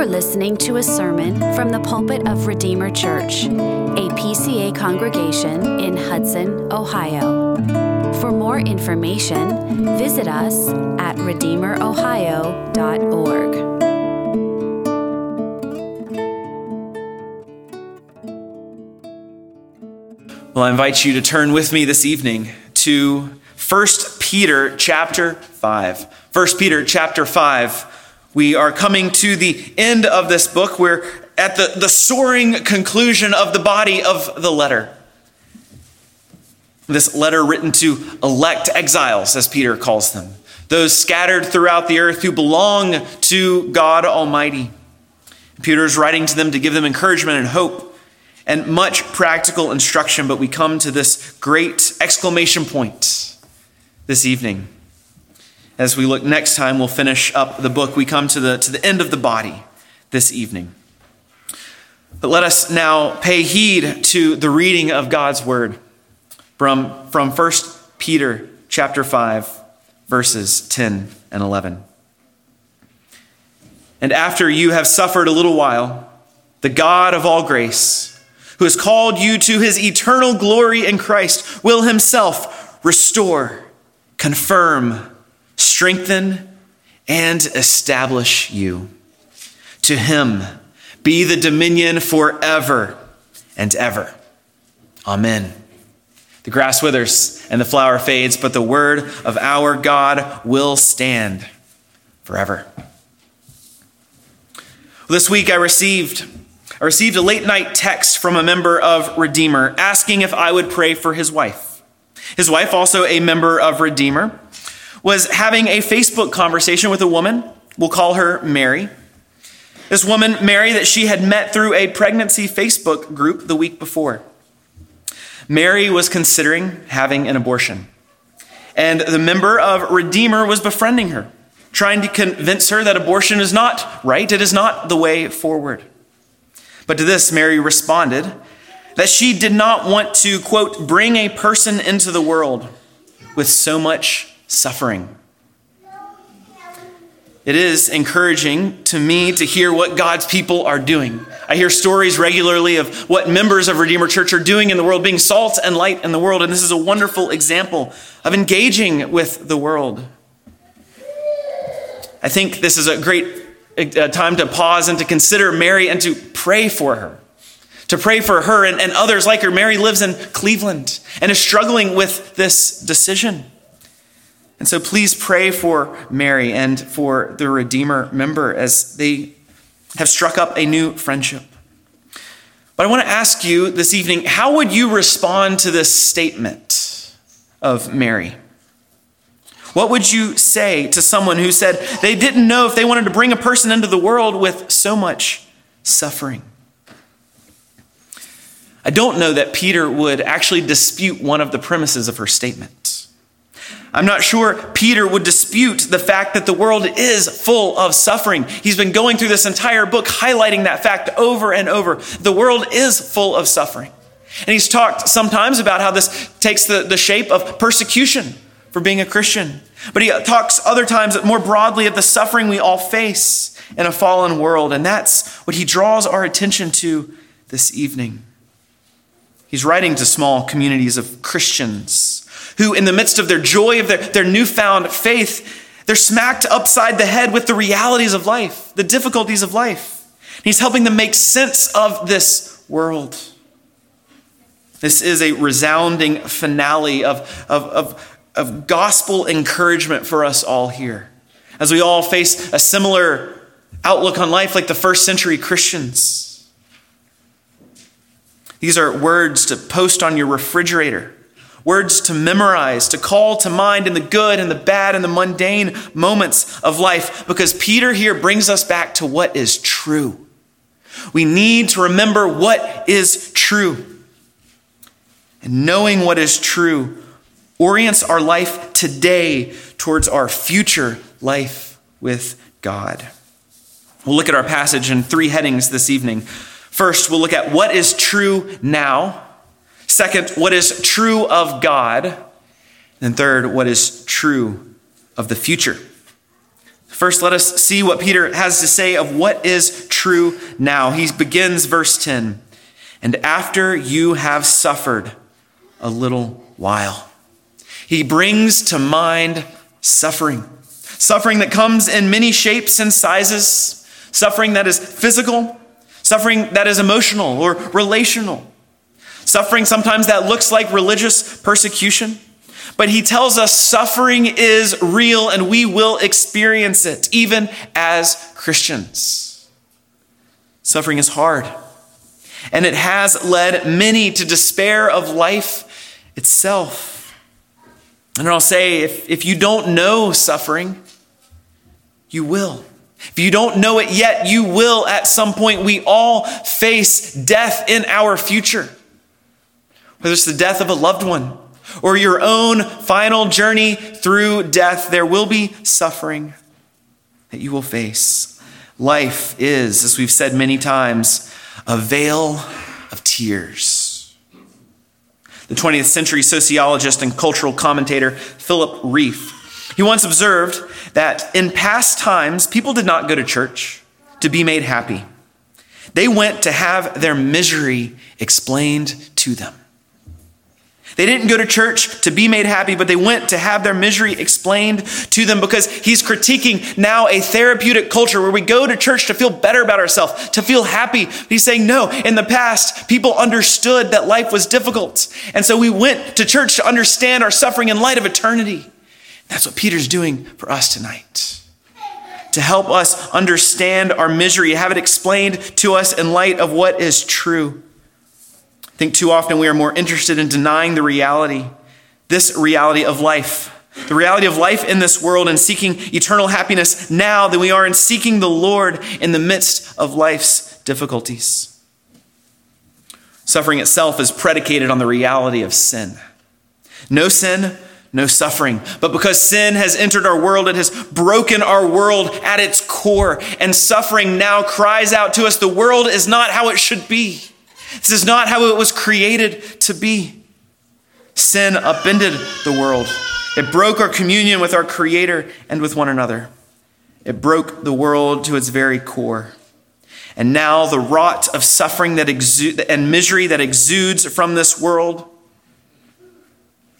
are listening to a sermon from the pulpit of Redeemer Church, a PCA congregation in Hudson, Ohio. For more information, visit us at redeemerohio.org. Well, I invite you to turn with me this evening to 1 Peter chapter 5. 1 Peter chapter 5 we are coming to the end of this book. We're at the, the soaring conclusion of the body of the letter. This letter written to elect exiles, as Peter calls them, those scattered throughout the earth who belong to God Almighty. Peter is writing to them to give them encouragement and hope and much practical instruction, but we come to this great exclamation point this evening. As we look next time, we'll finish up the book. We come to the, to the end of the body this evening. But let us now pay heed to the reading of God's word from, from 1 Peter chapter 5, verses 10 and 11. And after you have suffered a little while, the God of all grace, who has called you to his eternal glory in Christ, will himself restore, confirm, strengthen, and establish you. To him be the dominion forever and ever. Amen. The grass withers and the flower fades, but the word of our God will stand forever. This week I received I received a late night text from a member of Redeemer asking if I would pray for his wife. His wife, also a member of Redeemer, was having a Facebook conversation with a woman. We'll call her Mary. This woman, Mary, that she had met through a pregnancy Facebook group the week before. Mary was considering having an abortion. And the member of Redeemer was befriending her, trying to convince her that abortion is not right, it is not the way forward. But to this, Mary responded that she did not want to, quote, bring a person into the world with so much suffering. It is encouraging to me to hear what God's people are doing. I hear stories regularly of what members of Redeemer Church are doing in the world, being salt and light in the world. And this is a wonderful example of engaging with the world. I think this is a great uh, time to pause and to consider Mary and to pray for her. To pray for her and, and others like her. Mary lives in Cleveland and is struggling with this decision. And so please pray for Mary and for the Redeemer member as they have struck up a new friendship. But I want to ask you this evening how would you respond to this statement of Mary? What would you say to someone who said they didn't know if they wanted to bring a person into the world with so much suffering? I don't know that Peter would actually dispute one of the premises of her statement. I'm not sure Peter would dispute the fact that the world is full of suffering. He's been going through this entire book highlighting that fact over and over. The world is full of suffering. And he's talked sometimes about how this takes the, the shape of persecution for being a Christian. But he talks other times more broadly of the suffering we all face in a fallen world. And that's what he draws our attention to this evening. He's writing to small communities of Christians who, in the midst of their joy of their, their newfound faith, they're smacked upside the head with the realities of life, the difficulties of life. He's helping them make sense of this world. This is a resounding finale of, of, of, of gospel encouragement for us all here. As we all face a similar outlook on life like the first century Christians. These are words to post on your refrigerator words to memorize, to call to mind in the good and the bad and the mundane moments of life, because Peter here brings us back to what is true. We need to remember what is true. And knowing what is true orients our life today towards our future life with God. We'll look at our passage in three headings this evening. First, we'll look at what is true now. Second, what is true of God. And third, what is true of the future. First, let us see what Peter has to say of what is true now. He begins verse 10 and after you have suffered a little while. He brings to mind suffering, suffering that comes in many shapes and sizes, suffering that is physical, suffering that is emotional or relational, suffering sometimes that looks like religious persecution. But he tells us suffering is real and we will experience it even as Christians. Suffering is hard. And it has led many to despair of life itself. And I'll say if, if you don't know suffering, you will. If you don't know it yet, you will at some point. We all face death in our future. Whether it's the death of a loved one or your own final journey through death, there will be suffering that you will face. Life is, as we've said many times, a vale of tears. The 20th century sociologist and cultural commentator Philip Rieff, he once observed that in past times, people did not go to church to be made happy. They went to have their misery explained to them. They didn't go to church to be made happy, but they went to have their misery explained to them because he's critiquing now a therapeutic culture where we go to church to feel better about ourselves, to feel happy. He's saying, no, in the past, people understood that life was difficult. And so we went to church to understand our suffering in light of eternity. That's what Peter's doing for us tonight. To help us understand our misery, have it explained to us in light of what is true think too often we are more interested in denying the reality, this reality of life, the reality of life in this world and seeking eternal happiness now than we are in seeking the Lord in the midst of life's difficulties. Suffering itself is predicated on the reality of sin. No sin, no suffering. But because sin has entered our world, it has broken our world at its core. And suffering now cries out to us the world is not how it should be. This is not how it was created to be. Sin upended the world. It broke our communion with our Creator and with one another. It broke the world to its very core. And now the rot of suffering that exu- and misery that exudes from this world,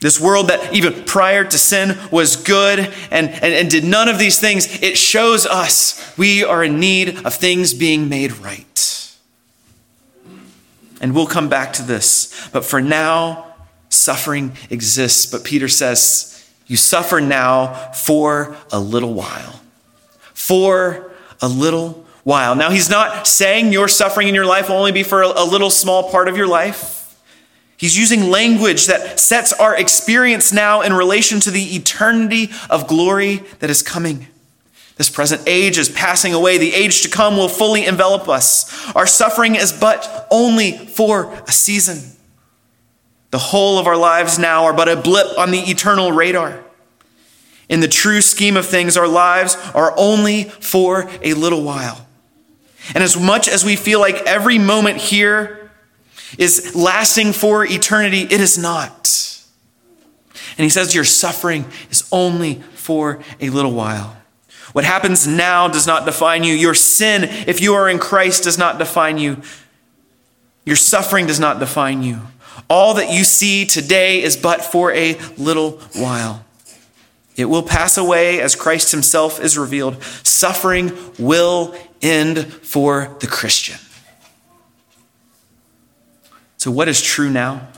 this world that even prior to sin was good and, and, and did none of these things, it shows us we are in need of things being made right. And we'll come back to this. But for now, suffering exists. But Peter says, You suffer now for a little while. For a little while. Now, he's not saying your suffering in your life will only be for a little small part of your life. He's using language that sets our experience now in relation to the eternity of glory that is coming. This present age is passing away. The age to come will fully envelop us. Our suffering is but only for a season. The whole of our lives now are but a blip on the eternal radar. In the true scheme of things, our lives are only for a little while. And as much as we feel like every moment here is lasting for eternity, it is not. And he says, Your suffering is only for a little while. What happens now does not define you. Your sin, if you are in Christ, does not define you. Your suffering does not define you. All that you see today is but for a little while. It will pass away as Christ himself is revealed. Suffering will end for the Christian. So, what is true now?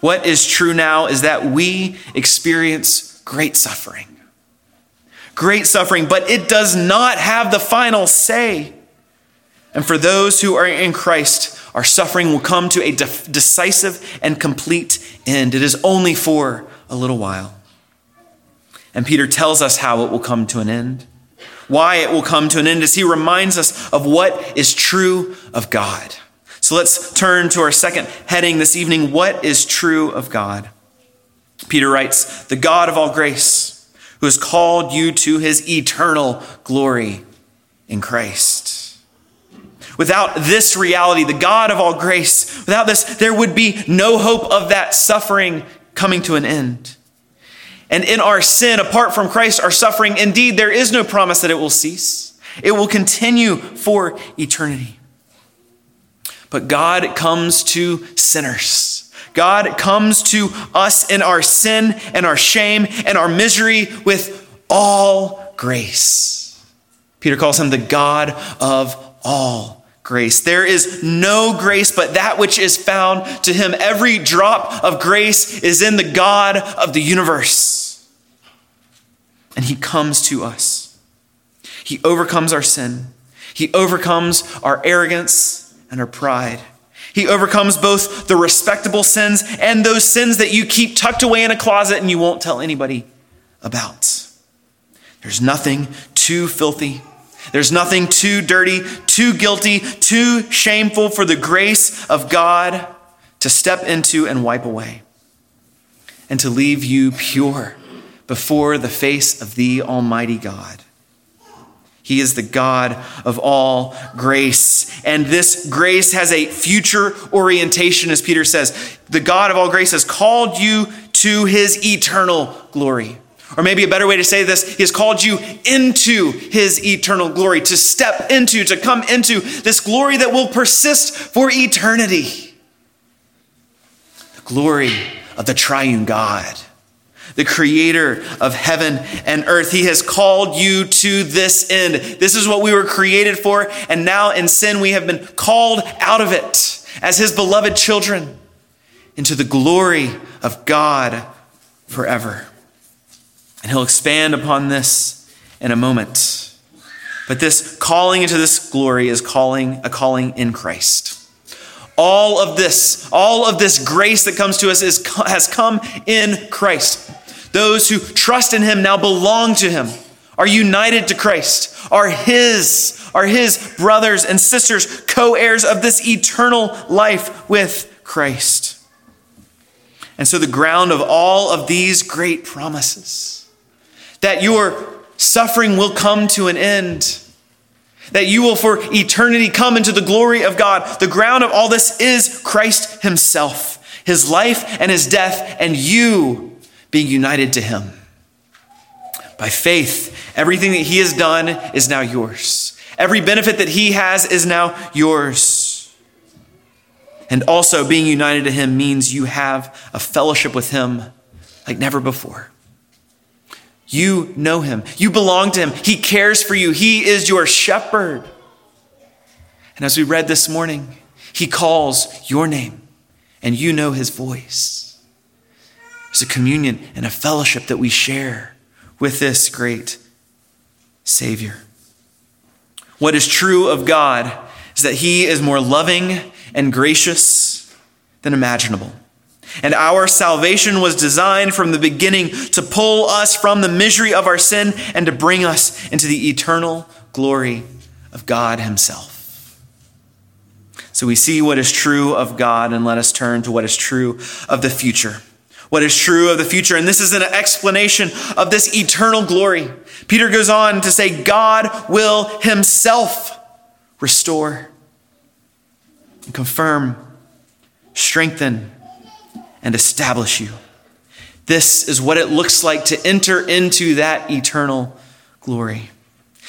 What is true now is that we experience great suffering great suffering, but it does not have the final say. And for those who are in Christ, our suffering will come to a de- decisive and complete end. It is only for a little while. And Peter tells us how it will come to an end. Why it will come to an end as he reminds us of what is true of God. So let's turn to our second heading this evening what is true of God? Peter writes, The God of all grace who has called you to his eternal glory in Christ. Without this reality, the God of all grace, without this, there would be no hope of that suffering coming to an end. And in our sin, apart from Christ, our suffering, indeed, there is no promise that it will cease. It will continue for eternity. But God comes to sinners. God comes to us in our sin and our shame and our misery with all grace. Peter calls him the God of all grace. There is no grace but that which is found to him. Every drop of grace is in the God of the universe. And he comes to us. He overcomes our sin. He overcomes our arrogance and our pride. He overcomes both the respectable sins and those sins that you keep tucked away in a closet and you won't tell anybody about. There's nothing too filthy. There's nothing too dirty, too guilty, too shameful for the grace of God to step into and wipe away and to leave you pure before the face of the Almighty God. He is the God of all grace. And this grace has a future orientation, as Peter says. The God of all grace has called you to his eternal glory. Or maybe a better way to say this, he has called you into his eternal glory, to step into, to come into this glory that will persist for eternity. The glory of the triune God the creator of heaven and earth. He has called you to this end. This is what we were created for. And now in sin, we have been called out of it as his beloved children into the glory of God forever. And he'll expand upon this in a moment. But this calling into this glory is calling a calling in Christ. All of this, all of this grace that comes to us is, has come in Christ. Those who trust in him now belong to him, are united to Christ, are his, are his brothers and sisters, co-heirs of this eternal life with Christ. And so the ground of all of these great promises that your suffering will come to an end, that you will for eternity come into the glory of God. The ground of all this is Christ Himself, His life and His death, and you being united to Him. By faith, everything that He has done is now yours. Every benefit that He has is now yours. And also, being united to Him means you have a fellowship with Him like never before. You know Him, you belong to Him, He cares for you, He is your shepherd. And as we read this morning, He calls your name, and you know His voice. There's a communion and a fellowship that we share with this great Savior. What is true of God is that He is more loving and gracious than imaginable. And our salvation was designed from the beginning to pull us from the misery of our sin and to bring us into the eternal glory of God Himself. So we see what is true of God, and let us turn to what is true of the future what is true of the future. And this is an explanation of this eternal glory. Peter goes on to say, God will himself restore, confirm, strengthen, and establish you. This is what it looks like to enter into that eternal glory.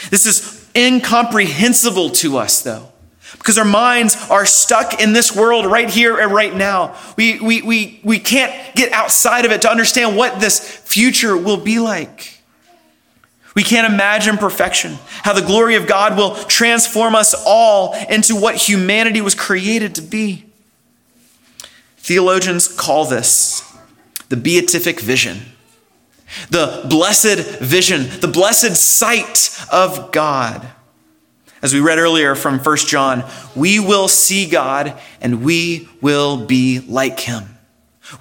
This is incomprehensible to us, though because our minds are stuck in this world right here and right now. We, we, we, we can't get outside of it to understand what this future will be like. We can't imagine perfection, how the glory of God will transform us all into what humanity was created to be. Theologians call this the beatific vision, the blessed vision, the blessed sight of God. As we read earlier from 1 John, we will see God and we will be like him.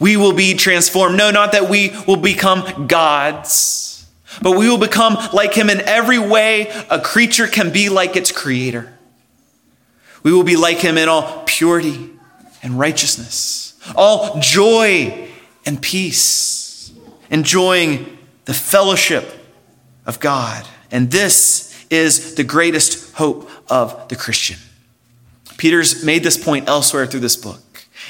We will be transformed. No, not that we will become gods, but we will become like him in every way a creature can be like its creator. We will be like him in all purity and righteousness, all joy and peace, enjoying the fellowship of God. And this is the greatest hope of the Christian. Peter's made this point elsewhere through this book.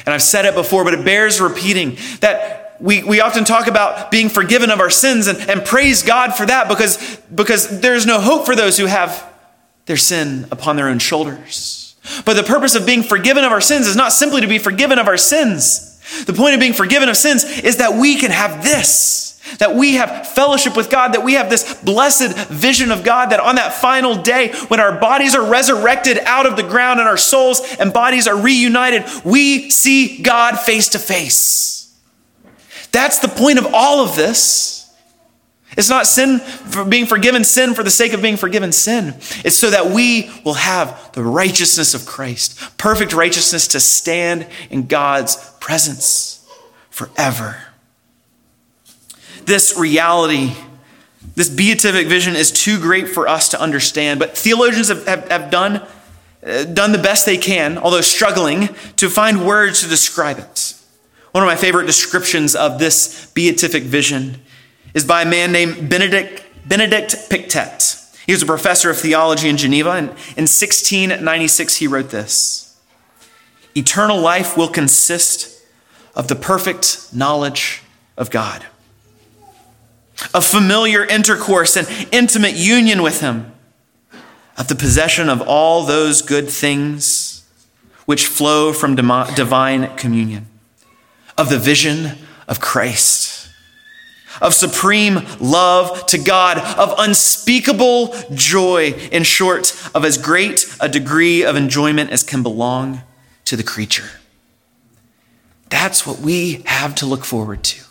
And I've said it before, but it bears repeating that we, we often talk about being forgiven of our sins and, and praise God for that because, because there's no hope for those who have their sin upon their own shoulders. But the purpose of being forgiven of our sins is not simply to be forgiven of our sins. The point of being forgiven of sins is that we can have this that we have fellowship with God, that we have this blessed vision of God, that on that final day, when our bodies are resurrected out of the ground and our souls and bodies are reunited, we see God face to face. That's the point of all of this. It's not sin for being forgiven sin for the sake of being forgiven sin. It's so that we will have the righteousness of Christ, perfect righteousness to stand in God's presence forever this reality, this beatific vision is too great for us to understand. But theologians have, have, have done, uh, done the best they can, although struggling, to find words to describe it. One of my favorite descriptions of this beatific vision is by a man named Benedict, Benedict Pictet. He was a professor of theology in Geneva, and in 1696 he wrote this Eternal life will consist of the perfect knowledge of God of familiar intercourse and intimate union with Him, of the possession of all those good things which flow from divine communion, of the vision of Christ, of supreme love to God, of unspeakable joy, in short, of as great a degree of enjoyment as can belong to the creature. That's what we have to look forward to.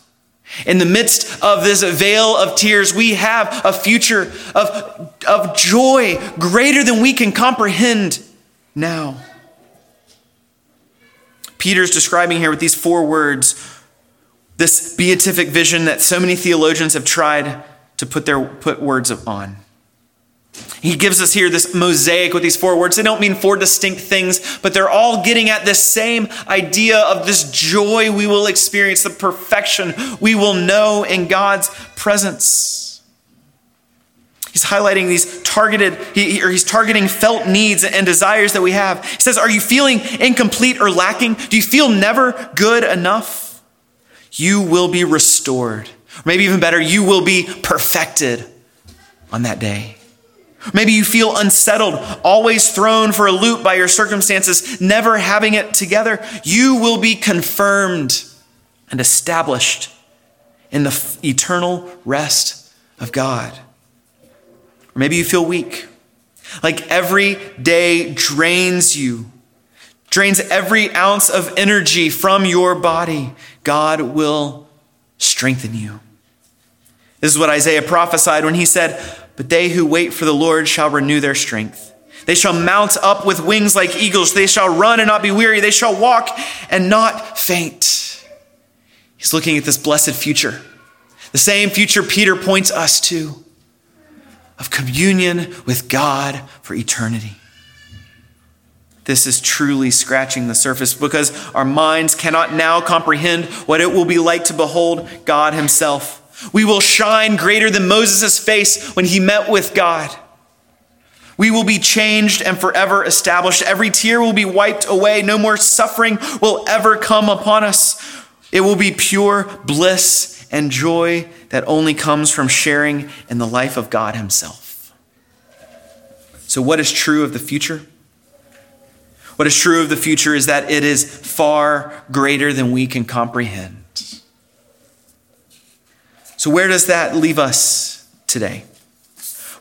In the midst of this vale of tears, we have a future of, of joy greater than we can comprehend now. Peter's describing here with these four words this beatific vision that so many theologians have tried to put their put words on. He gives us here this mosaic with these four words. They don't mean four distinct things, but they're all getting at this same idea of this joy we will experience, the perfection we will know in God's presence. He's highlighting these targeted, he, or he's targeting felt needs and desires that we have. He says, Are you feeling incomplete or lacking? Do you feel never good enough? You will be restored. Or maybe even better, you will be perfected on that day. Maybe you feel unsettled, always thrown for a loop by your circumstances, never having it together. You will be confirmed and established in the eternal rest of God. Or maybe you feel weak, like every day drains you, drains every ounce of energy from your body. God will strengthen you. This is what Isaiah prophesied when he said, but they who wait for the Lord shall renew their strength. They shall mount up with wings like eagles. They shall run and not be weary. They shall walk and not faint. He's looking at this blessed future, the same future Peter points us to of communion with God for eternity. This is truly scratching the surface because our minds cannot now comprehend what it will be like to behold God Himself. We will shine greater than Moses' face when he met with God. We will be changed and forever established. Every tear will be wiped away. No more suffering will ever come upon us. It will be pure bliss and joy that only comes from sharing in the life of God Himself. So, what is true of the future? What is true of the future is that it is far greater than we can comprehend. So, where does that leave us today?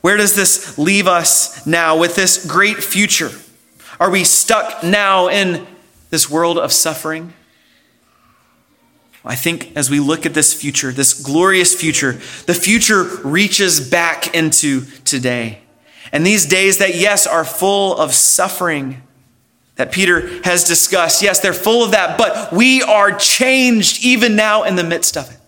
Where does this leave us now with this great future? Are we stuck now in this world of suffering? I think as we look at this future, this glorious future, the future reaches back into today. And these days that, yes, are full of suffering that Peter has discussed, yes, they're full of that, but we are changed even now in the midst of it.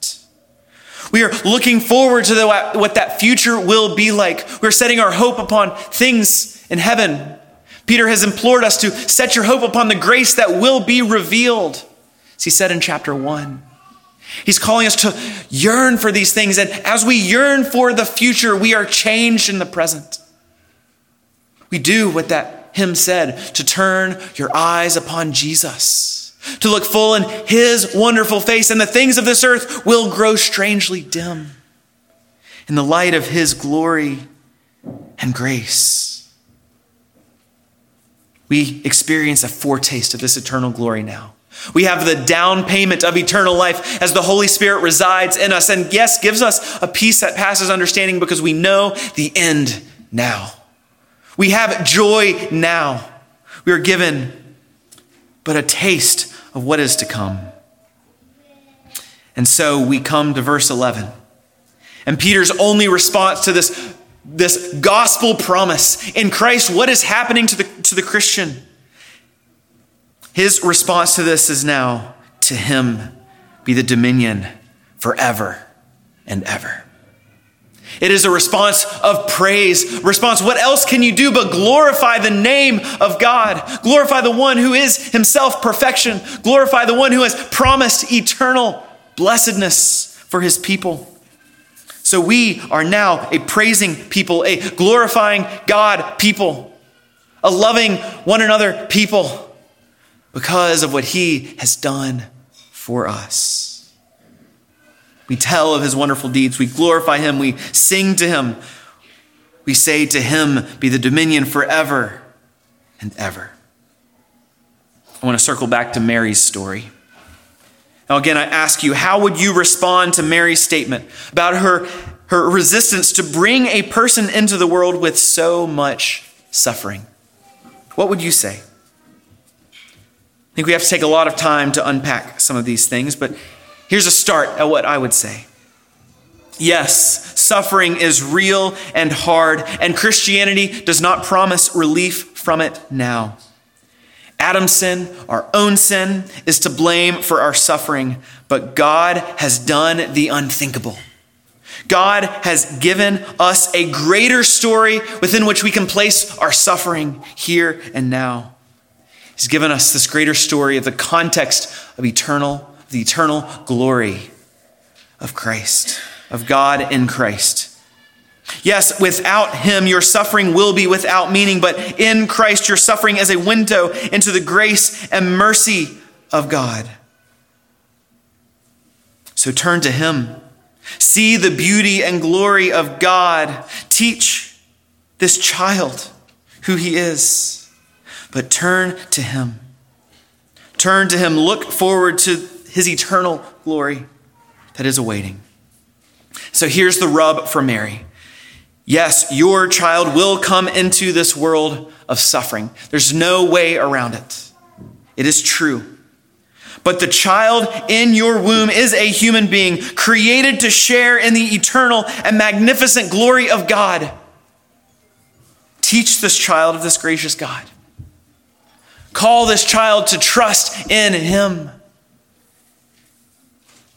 We are looking forward to the, what that future will be like. We're setting our hope upon things in heaven. Peter has implored us to set your hope upon the grace that will be revealed, as he said in chapter 1. He's calling us to yearn for these things. And as we yearn for the future, we are changed in the present. We do what that hymn said to turn your eyes upon Jesus to look full in his wonderful face, and the things of this earth will grow strangely dim in the light of his glory and grace. we experience a foretaste of this eternal glory now. We have the down payment of eternal life as the Holy Spirit resides in us and, yes, gives us a peace that passes understanding because we know the end now. We have joy now. We are given but a taste of what is to come. And so we come to verse 11. And Peter's only response to this, this gospel promise in Christ, what is happening to the, to the Christian? His response to this is now to him be the dominion forever and ever. It is a response of praise. Response, what else can you do but glorify the name of God? Glorify the one who is himself perfection. Glorify the one who has promised eternal blessedness for his people. So we are now a praising people, a glorifying God people, a loving one another people because of what he has done for us. We tell of his wonderful deeds. We glorify him. We sing to him. We say to him, be the dominion forever and ever. I want to circle back to Mary's story. Now, again, I ask you, how would you respond to Mary's statement about her, her resistance to bring a person into the world with so much suffering? What would you say? I think we have to take a lot of time to unpack some of these things, but here's a start at what I would say. Yes, suffering is real and hard, and Christianity does not promise relief from it now. Adam's sin, our own sin, is to blame for our suffering, but God has done the unthinkable. God has given us a greater story within which we can place our suffering here and now. He's given us this greater story of the context of eternal, the eternal glory of Christ, of God in Christ. Yes, without him, your suffering will be without meaning, but in Christ, your suffering is a window into the grace and mercy of God. So turn to him. See the beauty and glory of God. Teach this child who he is but turn to Him. Turn to Him. Look forward to His eternal glory that is awaiting. So here's the rub for Mary. Yes, your child will come into this world of suffering. There's no way around it. It is true. But the child in your womb is a human being created to share in the eternal and magnificent glory of God. Teach this child of this gracious God. Call this child to trust in Him.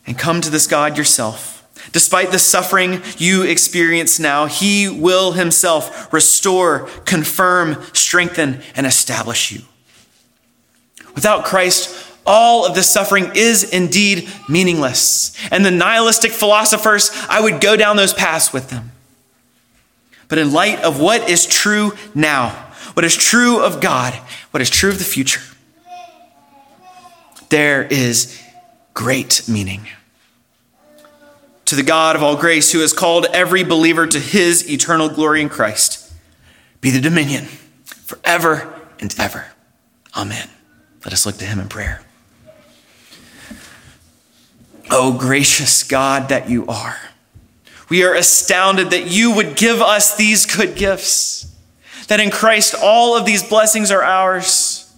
And come to this God yourself. Despite the suffering you experience now, He will Himself restore, confirm, strengthen, and establish you. Without Christ, all of this suffering is indeed meaningless. And the nihilistic philosophers, I would go down those paths with them. But in light of what is true now, what is true of God, what is true of the future, there is great meaning. To the God of all grace, who has called every believer to his eternal glory in Christ, be the dominion forever and ever. Amen. Let us look to him in prayer. Oh, gracious God that you are, we are astounded that you would give us these good gifts that in Christ all of these blessings are ours.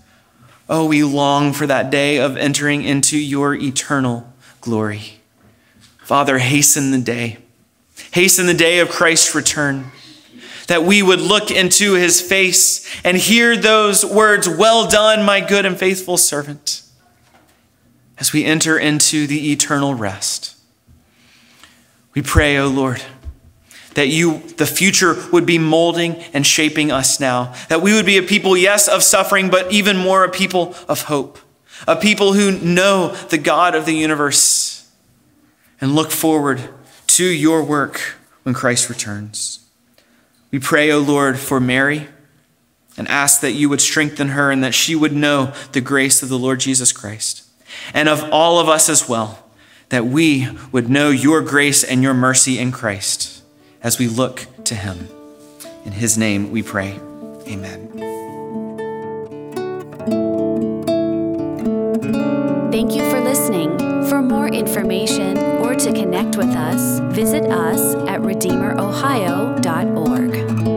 Oh, we long for that day of entering into your eternal glory. Father, hasten the day. Hasten the day of Christ's return, that we would look into his face and hear those words, Well done, my good and faithful servant, as we enter into the eternal rest. We pray, O oh Lord that you, the future, would be molding and shaping us now. That we would be a people, yes, of suffering, but even more a people of hope. A people who know the God of the universe and look forward to your work when Christ returns. We pray, O oh Lord, for Mary and ask that you would strengthen her and that she would know the grace of the Lord Jesus Christ, and of all of us as well, that we would know your grace and your mercy in Christ as we look to him. In his name we pray. Amen. Thank you for listening. For more information, to connect with us, visit us at redeemerohio.org.